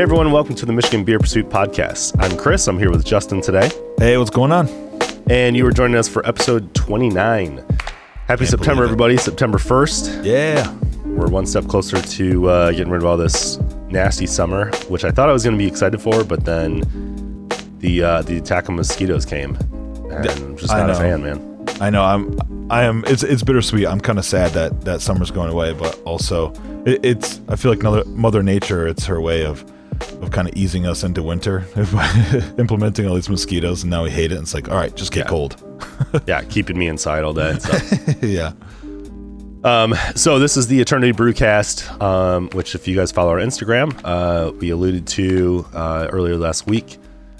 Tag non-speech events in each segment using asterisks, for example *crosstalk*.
Hey everyone, welcome to the Michigan Beer Pursuit Podcast. I'm Chris. I'm here with Justin today, Hey, what's going on? and you are joining us for episode 29. Happy September, believe it. everybody! September 1st. Yeah. We're one step closer to uh, getting rid of all this nasty summer, which I thought I was going to be excited for, but then the uh, the attack of mosquitoes came, and I'm just not a fan, man. I know. I'm. I am. It's it's bittersweet. I'm kind of sad that that summer's going away, but also it, it's. I feel like another Mother Nature. It's her way of of kind of easing us into winter *laughs* implementing all these mosquitoes, and now we hate it. And it's like, all right, just get Yeah. cold. *laughs* Yeah, keeping me inside all day. So. *laughs* yeah. Um, so this is the Eternity Brewcast, um, which if you guys follow our Instagram, uh, we alluded to uh, earlier last week.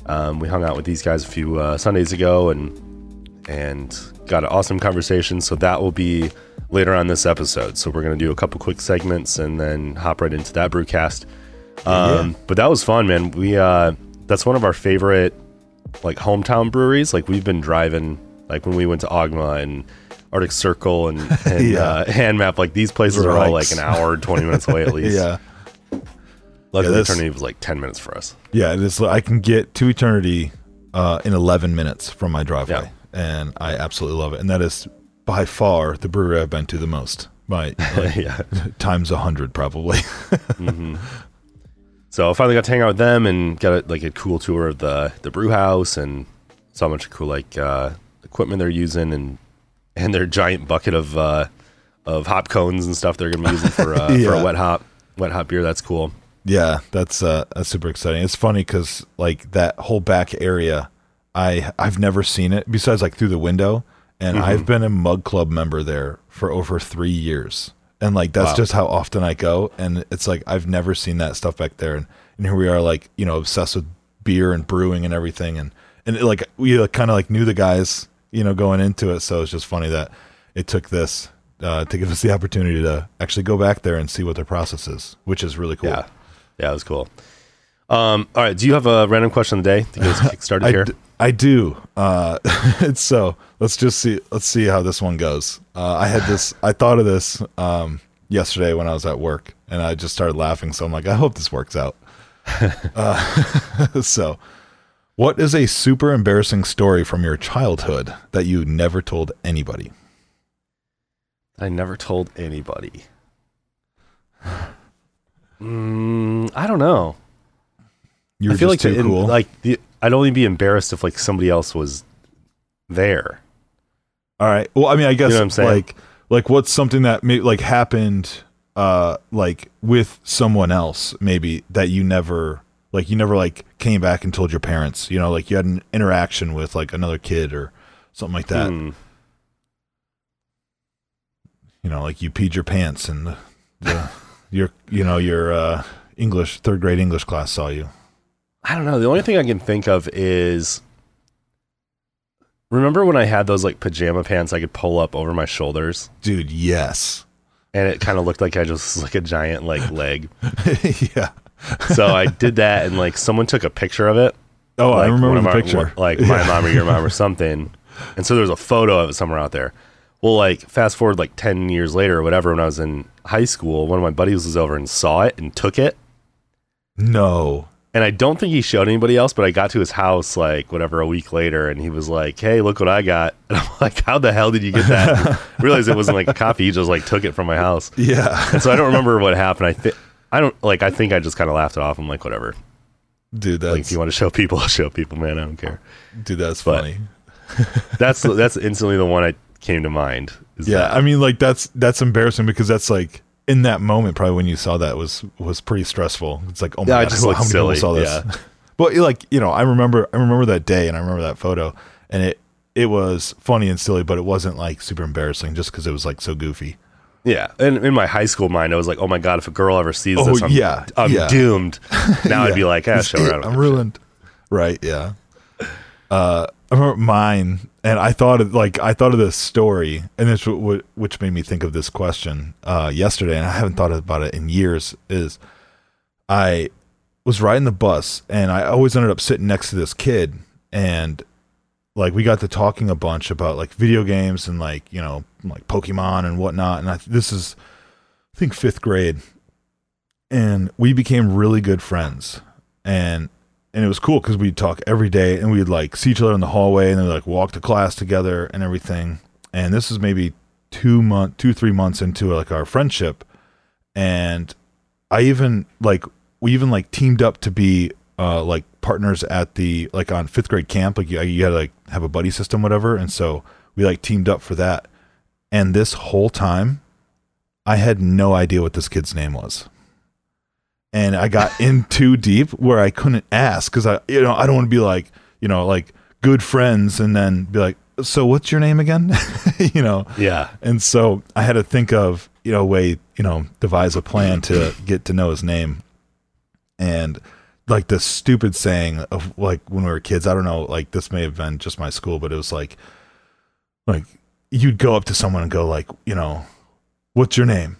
Um, we hung out with these guys a few uh, Sundays ago and and got an awesome conversation. So that will be later on this episode. So we're gonna do a couple quick segments and then hop right into that brewcast. Um, But that was fun, man. We uh, that's one of our favorite like hometown breweries. Like we've been driving, like when we went to Ogma and Arctic Circle and, *laughs* and Yeah. uh, Hand Map, like these places are all like an hour, twenty minutes away at *laughs* least. Yeah. Luckily, Yeah, this- Eternity was like ten minutes for us. Yeah. It's. I can get to eternity uh, in 11 minutes from my driveway, Yeah. and I absolutely love it. And that is by far the brewery I've been to the most. By *laughs* like, yeah. times a hundred, probably. So I finally got to hang out with them and got a, like a cool tour of the the brew house and saw a bunch of cool like uh, equipment they're using and and their giant bucket of uh, of hop cones and stuff they're gonna be using for *laughs* uh, for a wet hop wet hop beer. That's cool. Yeah, that's uh, that's super exciting. It's funny because like that whole back area, I I've never seen it besides like through the window, and Mm-hmm. I've been a Mug Club member there for over three years, and like that's Wow. just how often I go, and it's like I've never seen that stuff back there, and and here we are like you know obsessed with beer and brewing and everything, and and it, like we like, kind of like knew the guys you know going into it, so it's just funny that it took this. Uh, to give us the opportunity to actually go back there and see what their process is, which is really cool. Yeah, yeah, it was cool. Um, all right, do you have a random question of the day to get us *laughs* I, here? d- I do. Uh, *laughs* it's so let's just see. Let's see how this one goes. Uh, I had this. *sighs* I thought of this um, yesterday when I was at work, and I just started laughing. So I'm like, I hope this works out. *laughs* uh, so, what is a super embarrassing story from your childhood that you never told anybody? I never told anybody. *sighs* Mm, I don't know. You were I feel just like too in- cool. like the, I'd only be embarrassed if like somebody else was there. All right. Well, I mean, I guess know what I'm saying? like like what's something that may, like happened uh like with someone else maybe that you never like you never like came back and told your parents, you know, like you had an interaction with like another kid or something like that. Hmm. You know, like you peed your pants and the, the your you know, your uh English third grade English class saw you. I don't know. The only thing I can think of is remember when I had those like pajama pants I could pull up over my shoulders Dude, yes. and it kind of looked like I just was like a giant like *laughs* leg. yeah. So I did that and like someone took a picture of it. Oh, I like, remember one of the our- picture. one- like my mom or your mom or *laughs* something. And so there's a photo of it somewhere out there. Well, like fast forward like 10 years later or whatever, when I was in high school, one of my buddies was over and saw it and took it. No. And I don't think he showed anybody else, but I got to his house like whatever a week later and he was like, Hey, look what I got. *laughs* And I'm like, How the hell did you get that? *laughs* Realized it wasn't like a copy. He just like took it from my house. Yeah. And so I don't remember what happened. I think, I don't like, I think I just kind of laughed it off. I'm like, whatever. Dude, Like, that's if you want to show people, *laughs* show people, man. I don't care. dude, that's But- funny. That's, that's instantly the one I came to mind. Yeah, that. I mean, like that's that's embarrassing because that's like in that moment, probably when you saw that was was pretty stressful. It's like, oh my Yeah, god, just *laughs* how looked many silly, people saw this? yeah. *laughs* but like you know, I remember I remember that day and I remember that photo, and it it was funny and silly, but it wasn't like super embarrassing just because it was like so goofy. Yeah, and in my high school mind, I was like, "Oh my god, if a girl ever sees Oh, this, I'm, yeah, I'm yeah. doomed." *laughs* Now I'd be like, "Ah, show her I don't I'm a shit." ruined. Right? Yeah. Uh, I remember mine, and I thought of like I thought of this story, and this w- w- which made me think of this question uh, yesterday, and I haven't thought about it in years. Is I was riding the bus, and I always ended up sitting next to this kid, and like we got to talking a bunch about like video games and like you know like Pokemon and whatnot, and I, this is I think fifth grade, and we became really good friends. And and it was cool because we'd talk every day and we'd like see each other in the hallway and then like walk to class together and everything. And this is maybe two month, two three months into like our friendship, and I even like we even like teamed up to be uh like partners at the like on fifth grade camp. Like you, you had to like have a buddy system, whatever. And so we like teamed up for that. And this whole time, I had no idea what this kid's name was and I got in too deep where I couldn't ask because I, you know, I don't want to be like, you know, like good friends and then be like, so what's your name again? *laughs* you know? Yeah. And so I had to think of, you know, a way, you know, devise a plan to get to know his name. And like the stupid saying of like when we were kids, I don't know, like this may have been just my school, but it was like, like you'd go up to someone and go like, you know, what's your name?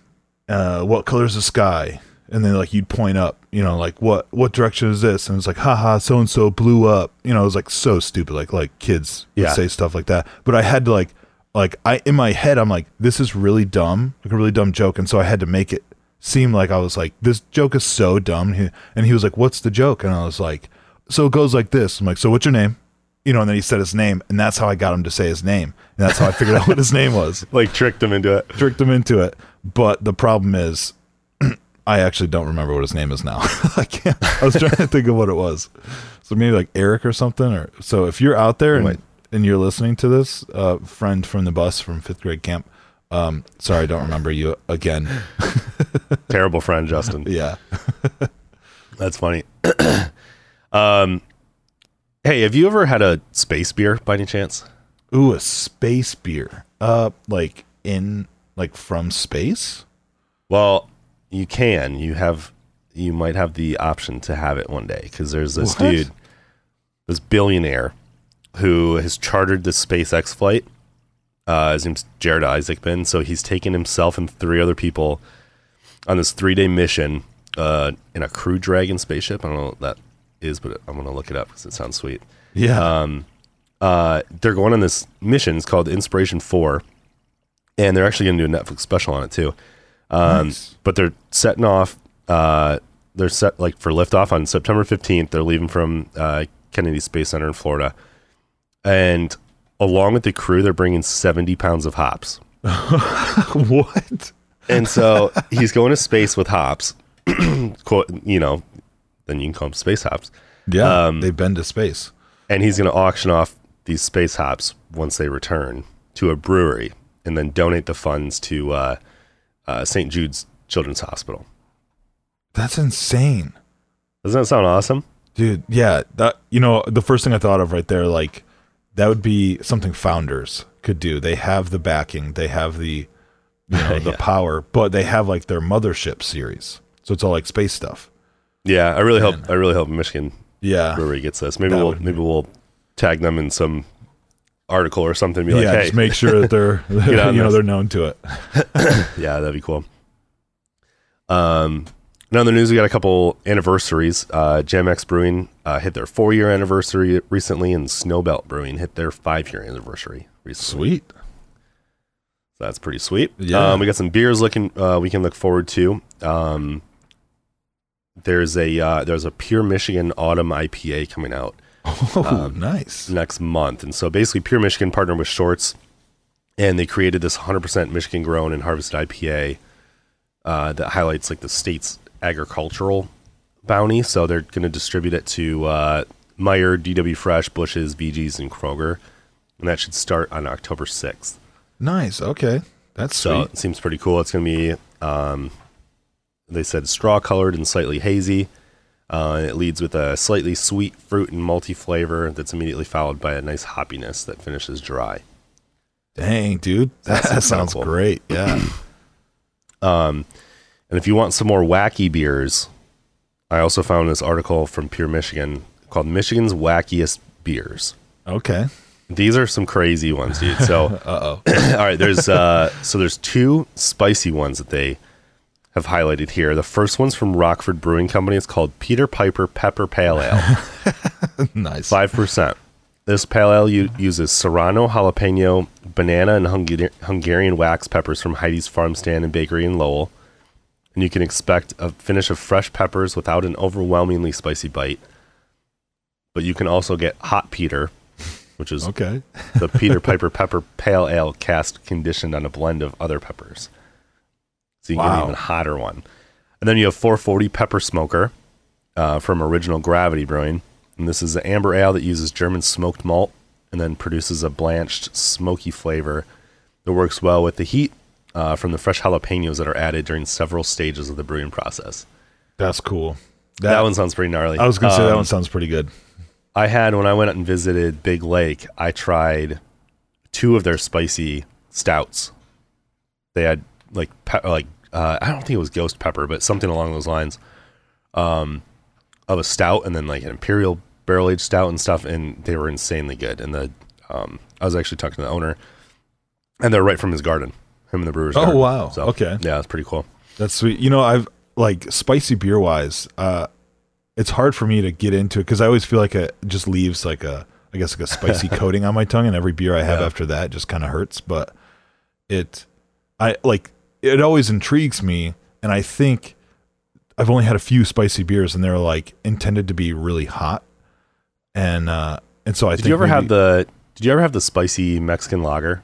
Uh, what color is the sky? And then like you'd point up, you know, like what what direction is this? And it's like, haha, so and so blew up. You know, it was like so stupid, like like kids Yeah. say stuff like that. But I had to like like I in my head I'm like, this is really dumb, like a really dumb joke, and so I had to make it seem like I was like, this joke is so dumb. He, and he was like, what's the joke? And I was like, so it goes like this. I'm like, so what's your name? You know, and then he said his name, and that's how I got him to say his name, and that's how I figured out *laughs* what his name was Like tricked him into it. tricked him into it. But the problem is, I actually don't remember what his name is now. *laughs* I can't. I was trying to think of what it was. So maybe like Eric or something. Or so if you're out there and, and you're listening to this, uh, friend from the bus from fifth grade camp. Um, sorry, I don't remember you again. *laughs* Terrible friend, Justin. Yeah. *laughs* That's funny. *clears throat* um, hey, have you ever had a space beer by any chance? Ooh, a space beer. Uh, like in like from space. Well, you can. You have. You might have the option to have it one day because there's this What? dude, this billionaire, who has chartered this SpaceX flight. Uh, his name's Jared Isaacman. So he's taken himself and three other people on this three day mission uh, in a Crew Dragon spaceship. I don't know what that is, but I'm gonna look it up because it sounds sweet. Yeah. um, uh, they're going on this mission. It's called Inspiration Four, and they're actually going to do a Netflix special on it too. Um, Nice. But they're setting off. Uh, they're set like for liftoff on September fifteenth. They're leaving from uh, Kennedy Space Center in Florida, and along with the crew, they're bringing seventy pounds of hops. *laughs* what? And so he's going to space with hops. *clears throat* Quote, you know, then you can call them space hops. Yeah. Um, they've been to space. and he's going to auction off these space hops once they return to a brewery and then donate the funds to uh, uh, St. Jude's Children's Hospital. That's insane. Doesn't that sound awesome? Dude, yeah, that you know, the first thing I thought of right there, like that would be something founders could do. They have the backing, they have the you know, *laughs* the Yeah. power, but they have like their mothership series. So it's all like space stuff. Yeah, I really Man. hope I really hope Michigan Yeah. Brewery gets this. Maybe That we'll would be- maybe we'll tag them in some article or something. Be like, yeah, hey, just make sure that they're *laughs* *laughs* you know this. they're known to it. *coughs* yeah, that'd be cool. Um, now in the news, we got a couple anniversaries. Uh, Jamex Brewing uh, hit their four year anniversary recently, and Snowbelt Brewing hit their five year anniversary recently. Sweet. So that's pretty sweet. Yeah. Um, we got some beers looking uh, we can look forward to. Um, there's a uh, there's a Pure Michigan Autumn IPA coming out Oh, Um, nice. next month, and so basically Pure Michigan partnered with Short's, and they created this 100% Michigan grown and harvested IPA uh, that highlights like the state's agricultural bounty. So they're going to distribute it to uh, Meijer, DW Fresh, Busch's, VG's, and Kroger, and that should start on October 6th. Nice. Okay. That's So sweet. it seems pretty cool. It's going to be, um, they said, straw colored and slightly hazy. Uh, it leads with a slightly sweet fruit and malty flavor that's immediately followed by a nice hoppiness that finishes dry. Dang, dude. That, That's *laughs* sounds great. Yeah. *clears throat* *clears throat* Um, and if you want some more wacky beers, I also found this article from Pure Michigan called Michigan's Wackiest Beers. okay. These are some crazy ones, dude. So, *laughs* Uh oh. *clears throat* all right, there's uh, so there's two spicy ones that they have highlighted here. The first one's from Rockford Brewing Company. It's called Peter Piper Pepper Pale Ale, *laughs* nice. five percent. This pale ale u- uses serrano, jalapeno, banana, and Hunga- Hungarian wax peppers from Heidi's Farm Stand and Bakery in Lowell. and you can expect a finish of fresh peppers without an overwhelmingly spicy bite. But you can also get hot Peter, which is Okay. the Peter *laughs* Piper Pepper Pale Ale cask conditioned on a blend of other peppers. So you can get an even hotter one. And then you have 440 Pepper Smoker uh, from Original Gravity Brewing. And this is an amber ale that uses German smoked malt and then produces a blanched, smoky flavor that works well with the heat uh, from the fresh jalapenos that are added during several stages of the brewing process. That's cool. That, one sounds pretty gnarly. I was gonna say that Um, one sounds pretty good. I had when I went out and visited Big Lake, I tried two of their spicy stouts. They had like pe- like uh, I don't think it was ghost pepper, but something along those lines. Um, of a stout and then like an imperial barrel aged stout and stuff, and they were insanely good. And the um, I was actually talking to the owner, and they're right from his garden, him and the brewer's. Oh, garden. wow. So, Okay. yeah, it's pretty cool. That's sweet. You know, I've like spicy beer wise, uh it's hard for me to get into it because I always feel like it just leaves like a I guess like a spicy *laughs* coating on my tongue and every beer I have Yeah. after that just kind of hurts. But it I like it always intrigues me and I think I've only had a few spicy beers and they're like intended to be really hot. And uh and so I Did think you ever have the Did you ever have the spicy Mexican lager?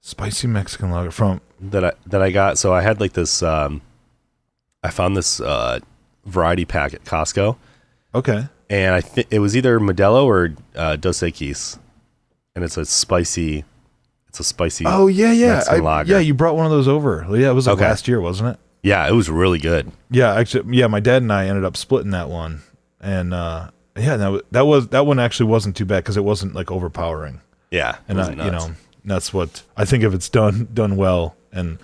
spicy Mexican lager from that I that I got. So I had like this. Um, I found this uh, variety pack at Costco, Okay. and I think it was either Modelo or uh, Dos Equis, and it's a spicy. It's a spicy. Oh yeah, yeah. I- yeah, you brought one of those over. Yeah, it was like Okay. last year, wasn't it? yeah, it was really good. Yeah, actually, yeah. My dad and I ended up splitting that one, and uh, yeah, that, wa- that was that one actually wasn't too bad because it wasn't like overpowering, Yeah, and was I, you know that's what I think if it's done done well and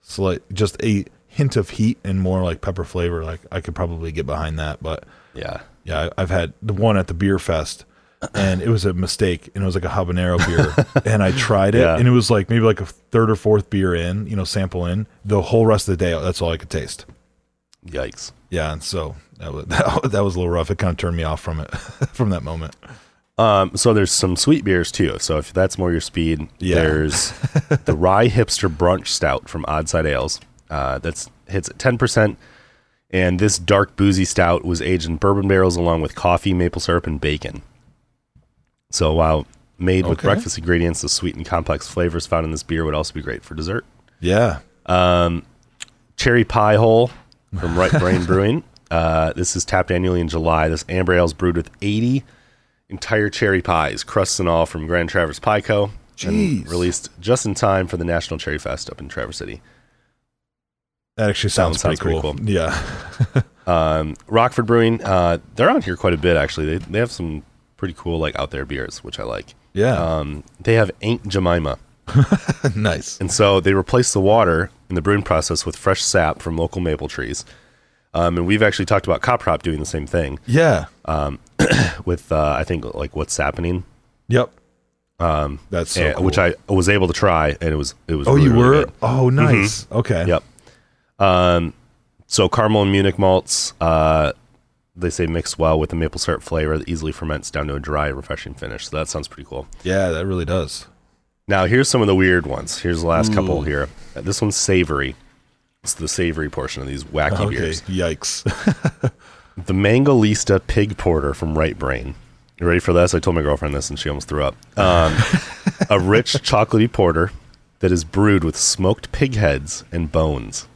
slight just a hint of heat and more like pepper flavor, like I could probably get behind that. But yeah, yeah, I've had the one at the beer fest, and it was a mistake, and it was like a habanero beer, *laughs* and I tried it, Yeah. and it was like maybe like a third or fourth beer in, you know, sample in. The whole rest of the day, that's all I could taste. yikes. Yeah, and so that was *laughs* that, was a little rough. It kind of turned me off from it *laughs* from that moment. Um, so there's some sweet beers too. So if that's more your speed, Yeah. there's the Rye Hipster Brunch Stout from Oddside Ales. Uh, that's hits at ten percent, and this dark boozy stout was aged in bourbon barrels along with coffee, maple syrup, and bacon. So while made with Okay. breakfast ingredients, the sweet and complex flavors found in this beer would also be great for dessert. Yeah, Um, Cherry Pie Hole from Right *laughs* Brain Brewing. Uh, this is tapped annually in July. This amber ale is brewed with 80 entire cherry pies, crusts and all, from Grand Traverse Pie Co. and released just in time for the National Cherry Fest up in Traverse City. that actually sounds, sounds pretty, pretty cool. Yeah, *laughs* Um, Rockford Brewing, uh, they're on here quite a bit actually. They, they have some pretty cool like out there beers, which I like. yeah, Um, they have Ain't Jemima. *laughs* nice. And so they replace the water in the brewing process with fresh sap from local maple trees. Um, and we've actually talked about Cop doing the same thing Yeah, *clears throat* with, uh, I think, like what's happening, yep. Um, that's so and- cool. which I was able to try, and it was it was. oh, really, you really were good. oh nice. Okay, Yep. Um, so caramel and Munich malts, uh, they say mix well with the maple syrup flavor that easily ferments down to a dry, refreshing finish. So that sounds pretty cool. yeah, that really does. Now here's some of the weird ones. Here's the last couple here. Uh, This one's savory. It's the savory portion of these wacky Okay, beers. yikes. *laughs* The Mangalitsa Pig Porter from Right Brain. You ready for this? I told my girlfriend this and she almost threw up. Um, *laughs* a rich chocolatey porter that is brewed with smoked pig heads and bones.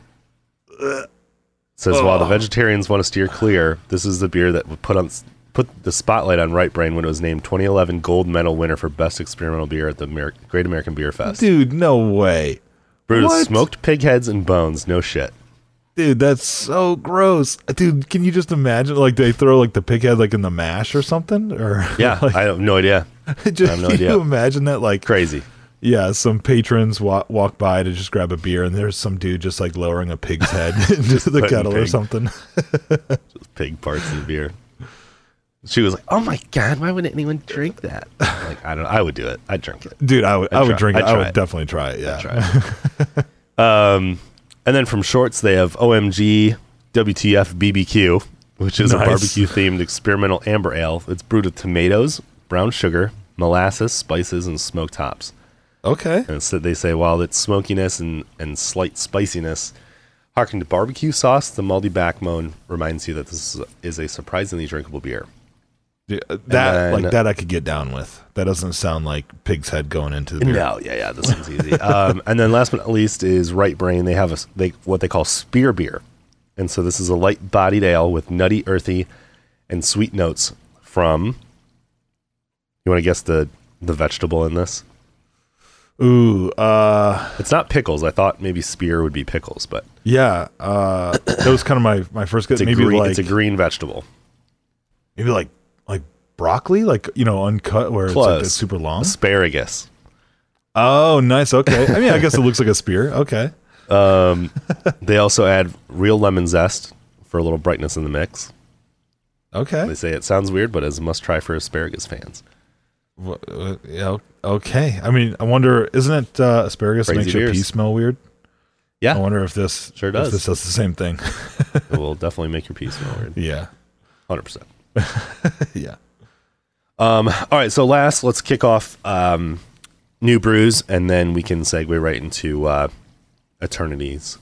Says while the vegetarians want to steer clear, this is the beer that put on put the spotlight on Right Brain when it was named 2011 gold medal winner for best experimental beer at the Amer- Great American Beer Fest. Dude, no way. Brewed with what? smoked pig heads and bones. No shit. Dude, that's so gross. Dude, can you just imagine like they throw like the pig head like in the mash or something? Or Yeah, *laughs* like, I have no idea. *laughs* just, I have no can idea. you imagine that like Crazy. Yeah, some patrons walk, walk by to just grab a beer and there's some dude just like lowering a pig's head *laughs* into the kettle or pig. something. *laughs* pig parts of the beer. She was like, "Oh my god, why wouldn't anyone drink that?" I'm like, I don't. know. I would do it. I'd drink it. Dude, I would I I'd try- drink it. I'd would it. definitely try it. Yeah. Try it. *laughs* um, and then from Short's, they have OMG WTF BBQ, which is Nice. a barbecue themed experimental amber ale. It's brewed with tomatoes, brown sugar, molasses, spices, and smoked hops. Okay. And so they say while its smokiness and, and slight spiciness Harking to barbecue sauce, the malty backbone reminds you that this is a, is a surprisingly drinkable beer. Yeah, that then- like that I could get down with. That doesn't sound like pig's head going into the beer. No, yeah, yeah, this one's easy. *laughs* um, and then last but not least is Right Brain. They have a they what they call spear beer, and so this is a light bodied ale with nutty, earthy, and sweet notes from. You want to guess the the vegetable in this? Ooh, uh, It's not pickles. I thought maybe spear would be pickles, but yeah. Uh, that was kind of my my first guess. it's Maybe green. like it's a green vegetable. maybe like like broccoli, like you know, uncut where it's like it's super long. Asparagus. Oh, nice. Okay. I mean, I guess it looks like a spear. Okay. Um, they also add real lemon zest for a little brightness in the mix. Okay. They say it sounds weird, but is a must try for asparagus fans. Uh, yeah. Okay. I mean, I wonder, isn't it uh, asparagus Crazy makes your beers. pee smell weird? Yeah. I wonder if this Sure if does. this does the same thing. it will definitely make your pee smell weird. *laughs* yeah. Hundred percent. *laughs* Yeah. Um, all right, so last, let's kick off um, new brews, and then we can segue right into uh, Eternity's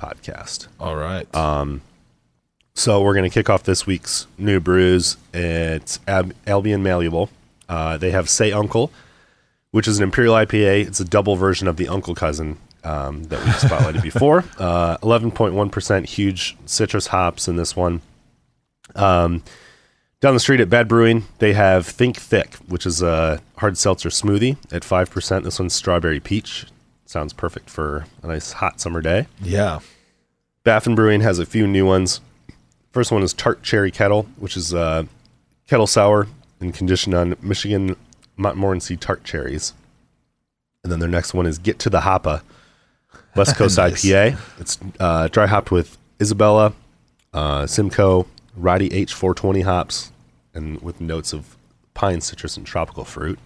podcast. All right. Um, so we're going to kick off this week's new brews. It's Ab- Albion Malleable. Uh, they have Say Uncle, which is an imperial IPA. It's a double version of the Uncle Cousin um, that we spotlighted *laughs* before. Uh, 11.1% huge citrus hops in this one. Um, down the street at Bad Brewing, they have Think Thick, which is a hard seltzer smoothie at 5%. This one's strawberry peach. Sounds perfect for a nice hot summer day. yeah. Baffin Brewing has a few new ones. First one is Tart Cherry Kettle, which is a kettle sour and conditioned on Michigan Montmorency tart cherries. And then their next one is Get to the Hoppa, West *laughs* Coast Nice. IPA. It's uh, dry hopped with Isabella, uh, Simcoe, Roddy H420 hops, and with notes of pine, citrus, and tropical fruit.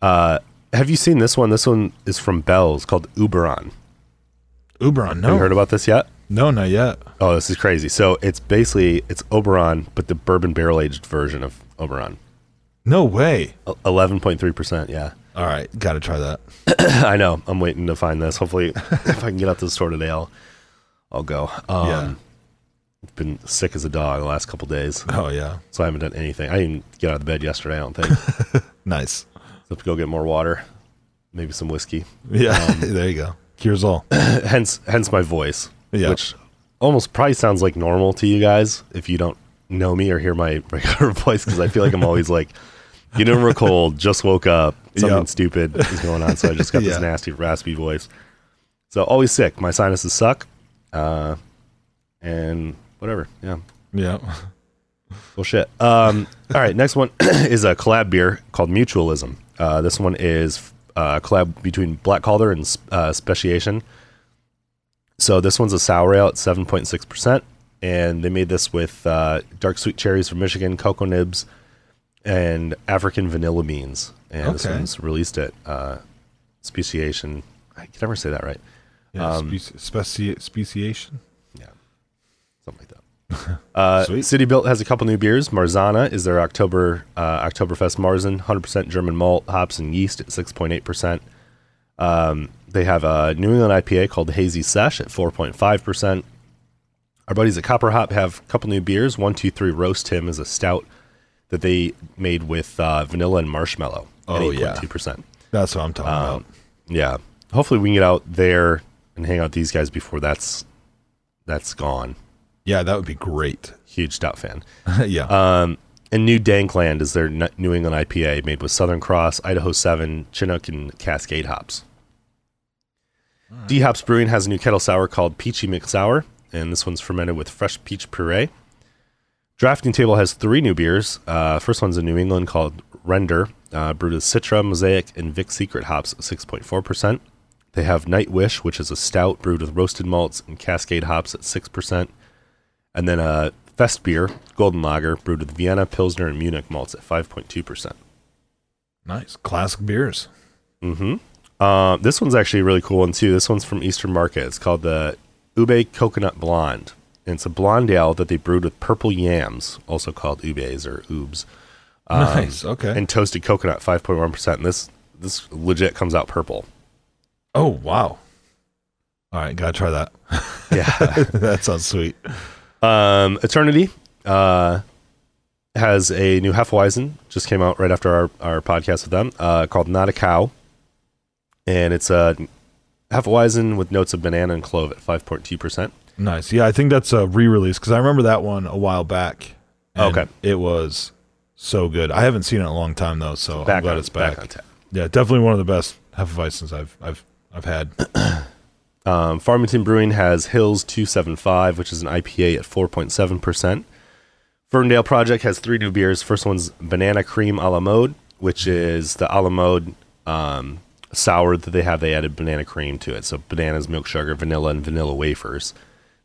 Uh, have you seen this one? This one is from Bell's called Uberon. Uberon. No. Have you heard about this yet? no, not yet. Oh, this is crazy. So it's basically it's Oberon, but the bourbon barrel aged version of Oberon. No way. Eleven point three percent. Yeah, All right. Got to try that. *coughs* I know. I'm waiting to find this. Hopefully, *laughs* if I can get out to the store today, I'll I'll go. Um, Yeah. I've been sick as a dog the last couple days, Oh, yeah. so I haven't done anything. I didn't get out of bed yesterday. I don't think. *laughs* Nice. have to go get more water, maybe some whiskey. Yeah. *laughs* there you go. Cures all. *coughs* hence, hence my voice, Yeah. which almost probably sounds like normal to you guys if you don't know me or hear my regular *laughs* voice because I feel like I'm always like getting over a cold, just woke up, *laughs* something Yep. stupid is going on, so I just got this *laughs* Yeah. nasty raspy voice. So always sick. My sinuses suck, uh, and whatever. Yeah, Yeah. well, shit. Um, all right, next one *clears throat* is a collab beer called Mutualism. Uh, this one is uh, a collab between Black Calder and uh, Speciation. So this one's a sour ale at seven point six percent, and they made this with uh, dark sweet cherries from Michigan, cocoa nibs, and African vanilla beans. And this one's released at uh, Speciation. I can never say that right. Yeah. Um, speci- speci- speciation. Yeah, something like that. *laughs* Uh. City Built has a couple new beers. Marzana is their October uh, Oktoberfest Marzen, 100% German malt, hops, and yeast at 6.8%. Um, they have a New England IPA called Hazy Sesh at 4.5%. Our buddies at Copper Hop have a couple new beers. 123 Roast Him is a stout that they made with uh, vanilla and marshmallow Oh, yeah. two percent. That's what I'm talking Um, yeah. Hopefully we can get out there and hang out with these guys before that's that's gone. Yeah, that would be great. Huge stout fan. *laughs* yeah. Um, and New Dankland is their New England IPA made with Southern Cross, Idaho 7, Chinook, and Cascade hops. D Hops Brewing has a new kettle sour called Peachy Mix Sour, and this one's fermented with fresh peach puree. Drafting Table has three new beers. Uh, first one's in New England called Render, uh, brewed with Citra, Mosaic, and Vic Secret hops 6.4%. They have Night Wish, which is a stout brewed with roasted malts and Cascade hops at 6%. And then a Fest beer, Golden Lager, brewed with Vienna, Pilsner, and Munich malts at 5.2%. nice. Classic beers. Mm-hmm. Uh, this one's actually a really cool one, too. This one's from Eastern Market. It's called the Ube Coconut Blonde. And it's a blonde ale that they brewed with purple yams, also called ubes or oobs, nice. Okay. and toasted coconut, 5.1%. And this, this legit comes out purple. oh, wow. All right, gotta try that. *laughs* Yeah. *laughs* that sounds sweet. Um, Eternity uh, has a new Hefeweizen, just came out right after our, our podcast with them, uh, called Not a Cow. And it's a Hefeweizen with notes of banana and clove at 5.2%. Nice. Yeah, I think that's a re-release because I remember that one a while back. Okay. It was so good. I haven't seen it in a long time though, so I'm glad on, it's back. tap. Yeah, definitely one of the best Hefeweizens I've I've I've had. *clears throat* Um, Farmington Brewing has Hills 275, which is an IPA at 4.7%. Ferndale Project has three new beers. First one's Banana Cream a la Mode, which is the a la Mode um, sour that they have. They added banana cream to it. So bananas, milk sugar, vanilla, and vanilla wafers.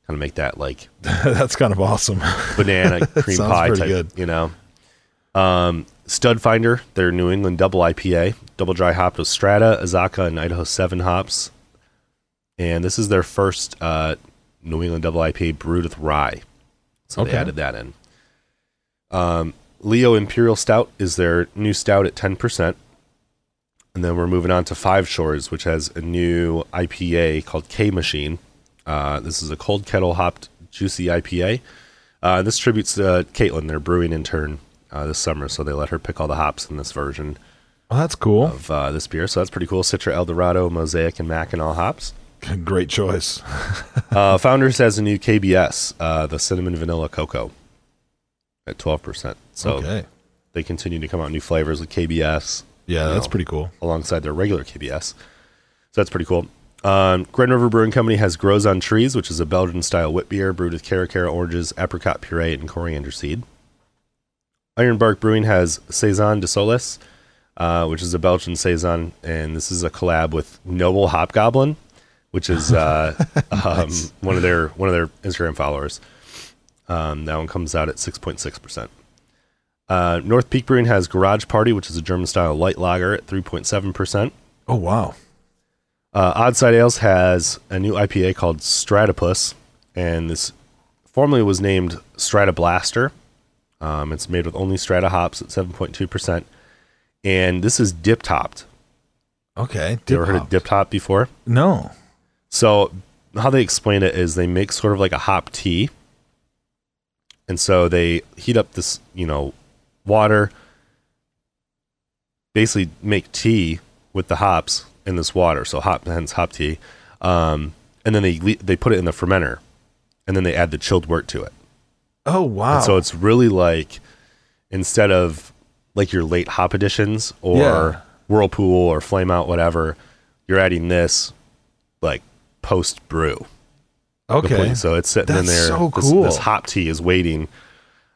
Kind of make that like *laughs* that's kind of awesome. banana *laughs* cream pie type, good. you know. Um, Stud Finder, their New England double IPA, double dry hopped with Strata, Azacca, and Idaho 7 hops. And this is their first uh, New England double IPA brewed with rye. So they added that in. Um, Leo Imperial Stout is their new stout at 10%. And then we're moving on to Five Shores, which has a new IPA called K Machine. Uh, this is a cold kettle hopped juicy IPA. Uh, this tributes to Caitlin, their brewing intern uh, this summer. So they let her pick all the hops in this version Oh, that's cool. of uh, this beer. So that's pretty cool. Citra Eldorado, Mosaic, and Mackinac hops. *laughs* Great choice. *laughs* Uh, Founders has a new KBS, uh, the cinnamon vanilla cocoa, at 12%. So okay. they continue to come out new flavors with KBS Yeah, that's know. pretty cool. alongside their regular KBS. So that's pretty cool. Um, Grand River Brewing Company has Grows on Trees, which is a Belgian style wit beer brewed with Caracara oranges, apricot puree, and coriander seed. Ironbark Brewing has Saison de Solis, uh, which is a Belgian Saison, and this is a collab with Noble Hopgoblin, which is uh, *laughs* um, one of their one of their Instagram followers. Um, that one comes out at six point six percent. Uh, North Peak Brewing has Garage Party, which is a German style light lager at 3.7%. Oh wow. Uh, Oddside Ales has a new IPA called Stratopus, and this formerly was named Strata Blaster. Um, it's made with only Strata hops at 7.2%. And this is dip hopped. Okay. You ever heard of dip hop before? No. So how they explain it is they make sort of like a hop tea. And so they heat up this, you know, water, basically make tea with the hops in this water. So hop hence hop tea. Um, and then they they put it in the fermenter and then they add the chilled wort to it. Oh wow. And so it's really like instead of like your late hop additions or Yeah. whirlpool or flame out whatever, you're adding this like post brew. okay. completely. So it's sitting in That's there. so this, cool. this hop tea is waiting,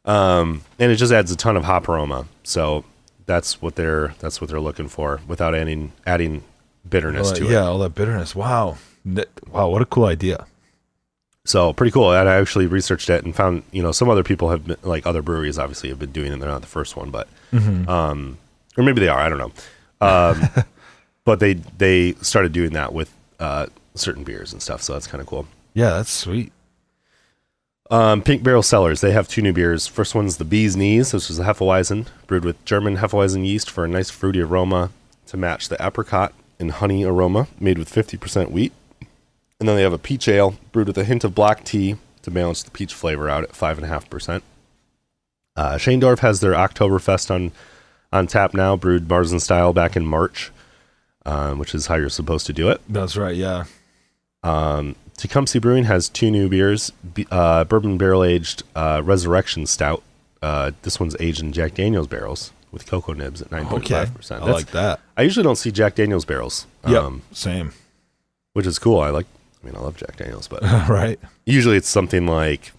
um, and it just adds a ton of hop aroma. So that's what they're that's what they're looking for without adding adding bitterness that- to it. yeah, all that bitterness. Wow. Wow, what a cool idea. So pretty cool. And I actually researched it and found you know some other people have been, like other breweries obviously have been doing it. They're not the first one, but Mm-hmm. um, or maybe they are. I don't know. Um, *laughs* but they they started doing that with uh, certain beers and stuff. So that's kind of cool. Yeah, that's sweet. Um, Pink Barrel Cellars, they have two new beers. First one's the Bee's Knees. This is a Hefeweizen, brewed with German Hefeweizen yeast for a nice fruity aroma to match the apricot and honey aroma, made with 50% wheat. And then they have a peach ale, brewed with a hint of black tea to balance the peach flavor out at 5.5%. Uh, Schaendorf has their Oktoberfest on, on tap now, brewed Marzen style back in March, um, which is how you're supposed to do it. That's right. Yeah. Um, Tecumseh Brewing has two new beers: uh, bourbon barrel aged uh, Resurrection Stout. Uh, this one's aged in Jack Daniel's barrels with cocoa nibs at nine point Okay. five I percent. like that. I usually don't see Jack Daniel's barrels, um, Same. which is cool. I like. I mean, I love Jack Daniel's, but *laughs* right. usually it's something like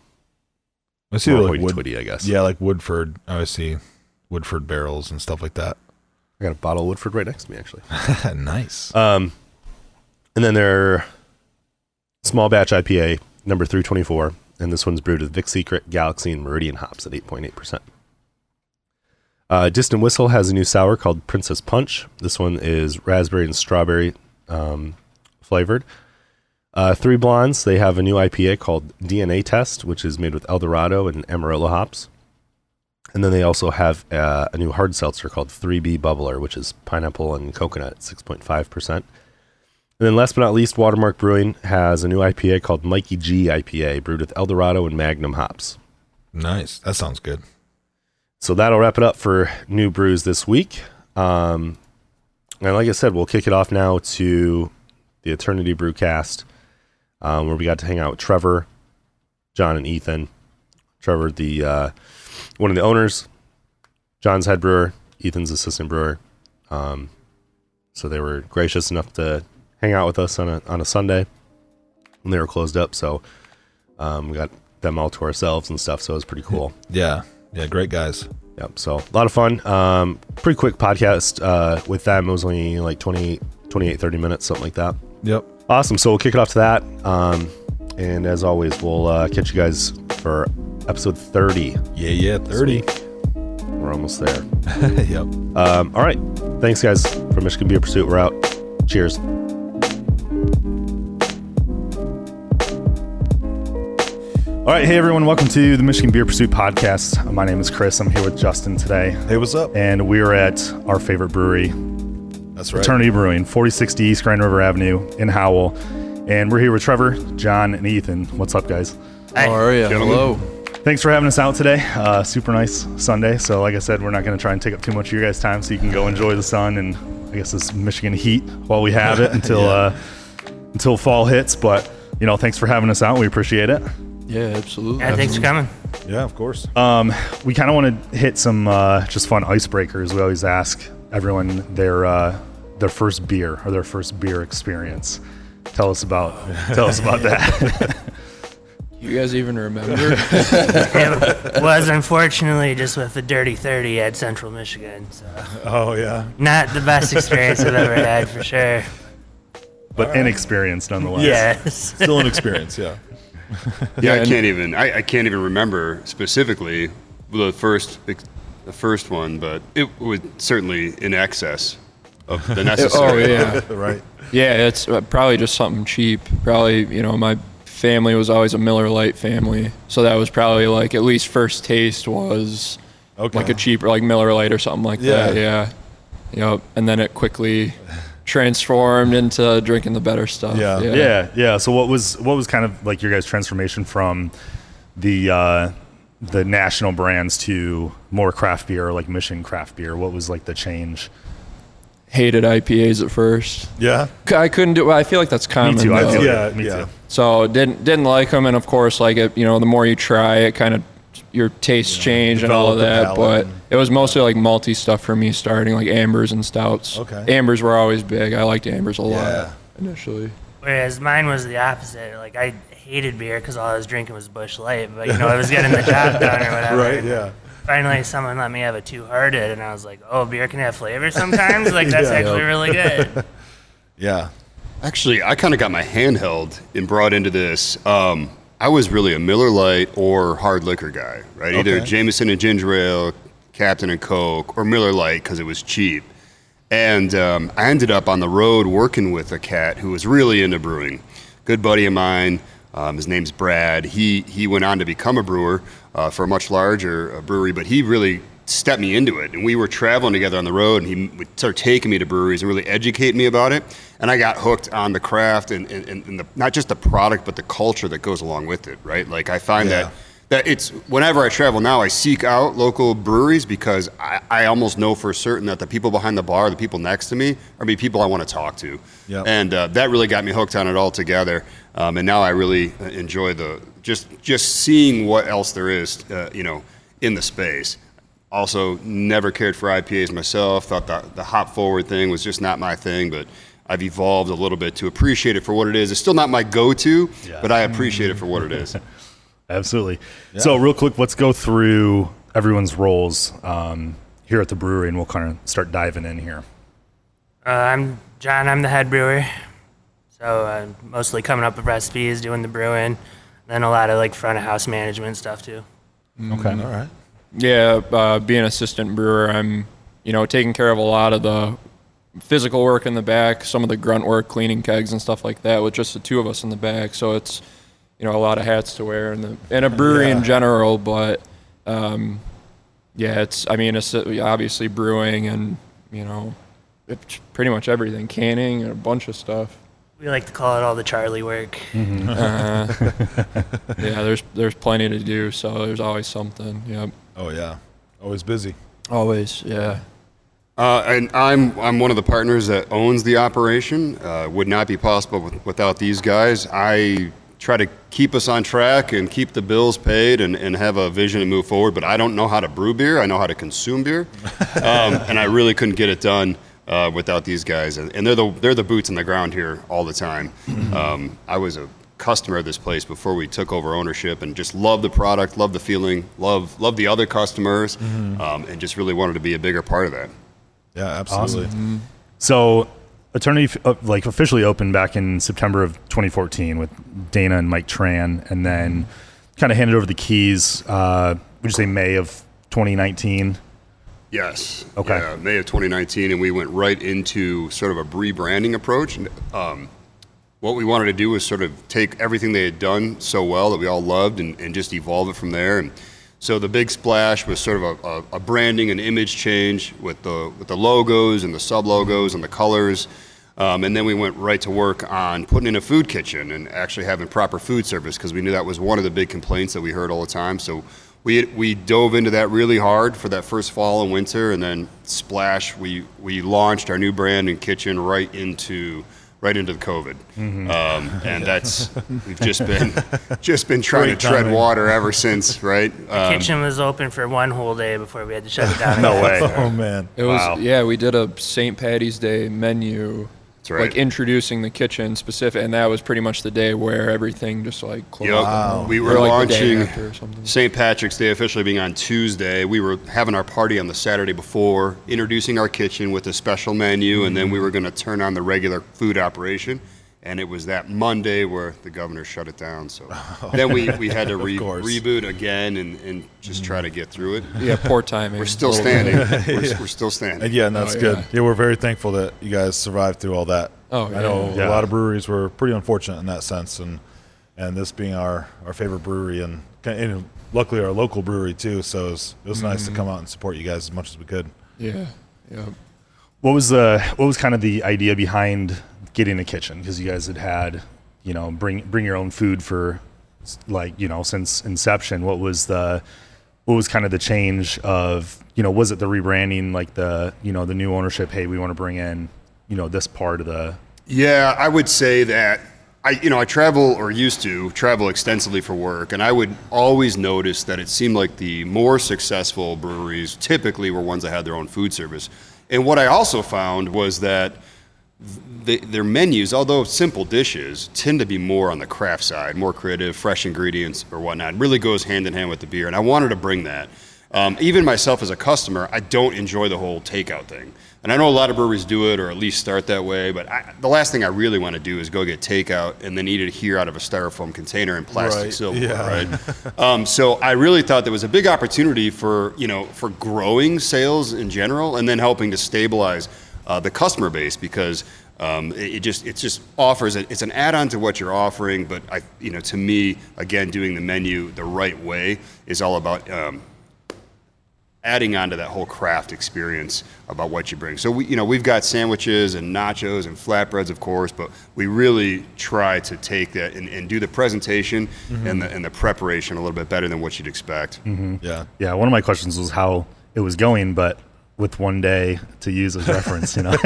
I see like wood. I guess. Yeah, like Woodford. I see Woodford barrels and stuff like that. I got a bottle of Woodford right next to me, actually. *laughs* nice. Um, and then their small batch IPA number three twenty four, and this one's brewed with Vic Secret, Galaxy, and Meridian hops at eight point eight percent. Uh, Distant Whistle has a new sour called Princess Punch. This one is raspberry and strawberry um, flavored. Uh, Three Blondes, they have a new IPA called DNA Test, which is made with Eldorado and Amarillo hops. And then they also have uh, a new hard seltzer called 3B Bubbler, which is pineapple and coconut at 6.5%. And then last but not least, Watermark Brewing has a new IPA called Mikey G IPA, brewed with Eldorado and Magnum hops. Nice. That sounds good. So that'll wrap it up for new brews this week. Um, and like I said, we'll kick it off now to the Eternity Brewcast, um, where we got to hang out with Trevor, John, and Ethan. Trevor, the uh, one of the owners, John's head brewer, Ethan's assistant brewer. Um, so they were gracious enough to hang out with us on a on a Sunday when they were closed up. So um, we got them all to ourselves and stuff. So it was pretty cool. *laughs* Yeah. Yeah. Great guys. Yep. So a lot of fun. Um, pretty quick podcast uh, with them. It was only like 20, 28, 30 minutes, something like that. Yep. Awesome. So we'll kick it off to that. Um, and as always, we'll uh, catch you guys for episode 30. Yeah. Yeah. 30. We're almost there. *laughs* yep. Um, all right. Thanks, guys, for Michigan Beer Pursuit. We're out. Cheers. All right, hey everyone, welcome to the Michigan Beer Pursuit podcast. My name is Chris. I'm here with Justin today, Hey, what's up? and we are at our favorite brewery, That's right. Eternity Brewing, 4060 East Grand River Avenue in Howell. And we're here with Trevor, John, and Ethan. What's up, guys? How are you? Hello. Thanks for having us out today. Uh, super nice Sunday. So, like I said, we're not going to try and take up too much of your guys' time, so you can go enjoy the sun and I guess this Michigan heat while we have it *laughs* until Yeah. uh, until fall hits. But you know, thanks for having us out. We appreciate it. Yeah, absolutely. Yeah, thanks for coming. Yeah, of course. Um, we kind of want to hit some uh, just fun icebreakers. We always ask everyone their uh, their first beer or their first beer experience. Tell us about tell us about that. *laughs* You guys even remember? *laughs* It was unfortunately just with the Dirty 30 at Central Michigan. So oh, yeah. not the best experience I've ever had for sure. but inexperienced nonetheless. Yes. Still an experience. Yeah. Yeah, I can't even. I, I can't even remember specifically the first the first one, but it was certainly in excess of the *laughs* necessary. oh yeah, *laughs* right. yeah. It's uh, probably just something cheap. Probably you know my family was always a Miller Lite family, so that was probably like at least first taste was Okay. like a cheaper like Miller Lite or something like that. Yeah. Yeah. Yep. And then it quickly transformed into drinking the better stuff. Yeah. yeah, yeah. So what was what was kind of like your guys' transformation from the uh, the national brands to more craft beer, or like Mission craft beer? What was like the change? Hated IPAs at first. Yeah. I couldn't do. I feel like that's common. Me too. I feel Yeah, yeah, me yeah. too. So didn't didn't like them, and of course, like it, you know, the more you try, it kind of your tastes change and all of that. But and- it was mostly like malty stuff for me, starting like ambers and stouts. Okay. ambers were always big. I liked ambers a lot Yeah. lot initially. Whereas mine was the opposite. Like I hated beer because all I was drinking was Busch Light, but you know I was getting the job done or *laughs* whatever. Right. Yeah. Finally, someone let me have a two hearted, and I was like, "Oh, beer can have flavor sometimes. Like that's Yeah. actually Yep. really *laughs* good." Yeah. Actually, I kind of got my hand held and brought into this. Um, I was really a Miller Lite or hard liquor guy, right? Either Okay. Jameson and ginger ale, Captain and Coke, or Miller Lite because it was cheap. And um, I ended up on the road working with a cat who was really into brewing. Good buddy of mine. Um, his name's Brad. He he went on to become a brewer uh, for a much larger uh, brewery, but he really stepped me into it. And we were traveling together on the road, and he would start taking me to breweries and really educate me about it. And I got hooked on the craft and, and, and the, not just the product, but the culture that goes along with it, right? Like I find Yeah. that that it's whenever I travel now, I seek out local breweries because I, I almost know for certain that the people behind the bar, the people next to me, are be people I want to talk to. Yep. And uh, that really got me hooked on it altogether. Um, and now I really uh, enjoy the just just seeing what else there is, uh, you know, in the space. Also, never cared for IPAs myself. Thought the, the hop forward thing was just not my thing, but I've evolved a little bit to appreciate it for what it is. It's still not my go-to, but I appreciate it for what it is. *laughs* Absolutely. So, real quick, let's go through everyone's roles um, here at the brewery, and we'll kind of start diving in here. Uh, I'm John. I'm the head brewer. So uh, mostly coming up with recipes, doing the brewing, then a lot of like front of house management stuff too. Okay. All right. Yeah, uh, being assistant brewer, I'm you know taking care of a lot of the physical work in the back, some of the grunt work, cleaning kegs and stuff like that, with just the two of us in the back. So it's you know a lot of hats to wear in the in a brewery Yeah. in general, but um, yeah, it's I mean it's obviously brewing and you know it's pretty much everything, canning and a bunch of stuff. We like to call it all the Charlie work. Uh, *laughs* yeah, there's there's plenty to do, so there's always something. Yep. Oh yeah, always busy. Always, yeah. Uh, and I'm I'm one of the partners that owns the operation. Uh, would not be possible with, without these guys. I try to keep us on track and keep the bills paid and, and have a vision to move forward. But I don't know how to brew beer. I know how to consume beer, *laughs* um, and I really couldn't get it done uh, without these guys. And, and they're the they're the boots on the ground here all the time. *clears throat* Um, I was a customer of this place before we took over ownership and just love the product, love the feeling, love love the other customers, um, and just really wanted to be a bigger part of that. Yeah, absolutely. So, Eternity uh, like officially opened back in September of 2014 with Dana and Mike Tran, and then kind of handed over the keys. Uh, would you say May of 2019? Yes. Okay. Yeah, May of 2019, and we went right into sort of a rebranding approach. Um, what we wanted to do was sort of take everything they had done so well that we all loved and, and just evolve it from there. And so the big splash was sort of a, a, branding and image change with the with the logos and the sub logos and the colors. Um, and then we went right to work on putting in a food kitchen and actually having proper food service because we knew that was one of the big complaints that we heard all the time. So we, we dove into that really hard for that first fall and winter, and then splash. We we launched our new brand and kitchen right into right into the COVID, um, *laughs* and that's we've just been *laughs* just been trying Great to tread timing. water ever since, right? *laughs* Um, Kitchen was open for one whole day before we had to shut it down. No way. Oh man. It was Wow. yeah. We did a St. Patty's Day menu, That's right. like introducing the kitchen specific, and that was pretty much the day where everything just like closed. Yep. down. We Or, were like, launching after or something. St. Patrick's Day officially being on Tuesday. We were having our party on the Saturday before, introducing our kitchen with a special menu, and then we were going to turn on the regular food operation. And it was that Monday where the governor shut it down. So *laughs* oh. then we, we had to *laughs* re- reboot again and, and just try to get through it. Yeah, poor timing. We're still A little bit. standing. We're, we're still standing. And yeah, and that's Oh, good. yeah. Yeah, we're very thankful that you guys survived through all that. Oh, I know yeah. a lot of breweries were pretty unfortunate in that sense, and and this being our, our favorite brewery and, and luckily our local brewery too. So it was, it was nice to mm-hmm. come out and support you guys as much as we could. Yeah, yeah. What was the what was kind of the idea behind getting a kitchen? Because you guys had had, you know, bring bring your own food for like you know since inception. What was the what was kind of the change of you know was it the rebranding like the you know the new ownership? Hey, we want to bring in you know this part of the Yeah, I would say that I, you know, I travel or used to travel extensively for work, and I would always notice that it seemed like the more successful breweries typically were ones that had their own food service. And what I also found was that the, their menus, although simple dishes, tend to be more on the craft side, more creative, fresh ingredients or whatnot. It really goes hand in hand with the beer, and I wanted to bring that. Um, even myself as a customer, I don't enjoy the whole takeout thing. And I know a lot of breweries do it or at least start that way, but I, the last thing I really want to do is go get takeout and then eat it here out of a styrofoam container in plastic Right, silverware, yeah. right? *laughs* um, so I really thought there was a big opportunity for you know for growing sales in general, and then helping to stabilize uh, the customer base because um, it, it just it just offers it, it's an add-on to what you're offering. But I you know to me again doing the menu the right way is all about. Um, adding on to that whole craft experience about what you bring. So we, you know, we've got sandwiches and nachos and flatbreads, of course, but we really try to take that and, and do the presentation and the and the preparation a little bit better than what you'd expect. Yeah. yeah. One of my questions was how it was going, but with one day to use as reference, you know. *laughs*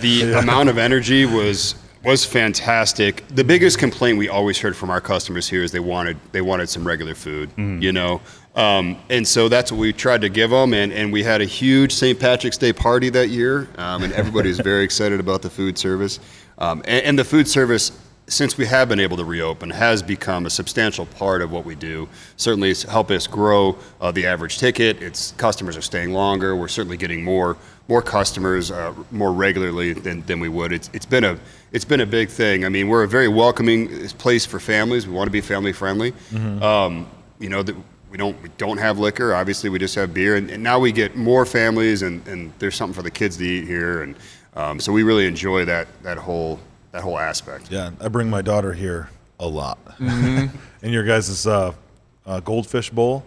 The amount of energy was was fantastic. The biggest complaint we always heard from our customers here is they wanted they wanted some regular food, you know. Um, and so that's what we tried to give them, and, and we had a huge St. Patrick's Day party that year, um, and everybody was very *laughs* excited about the food service. Um, and, and the food service, since we have been able to reopen, has become a substantial part of what we do. Certainly, it's helped us grow uh, the average ticket. Its customers are staying longer. We're certainly getting more more customers uh, more regularly than, than we would. It's, it's been a it's been a big thing. I mean, we're a very welcoming place for families. We want to be family friendly. Um, you know that we don't we don't have liquor. Obviously, we just have beer, and, and now we get more families, and, and there's something for the kids to eat here, and um, so we really enjoy that that whole that whole aspect. Yeah. I bring my daughter here a lot. Mm-hmm. *laughs* and your guys' uh, uh, goldfish bowl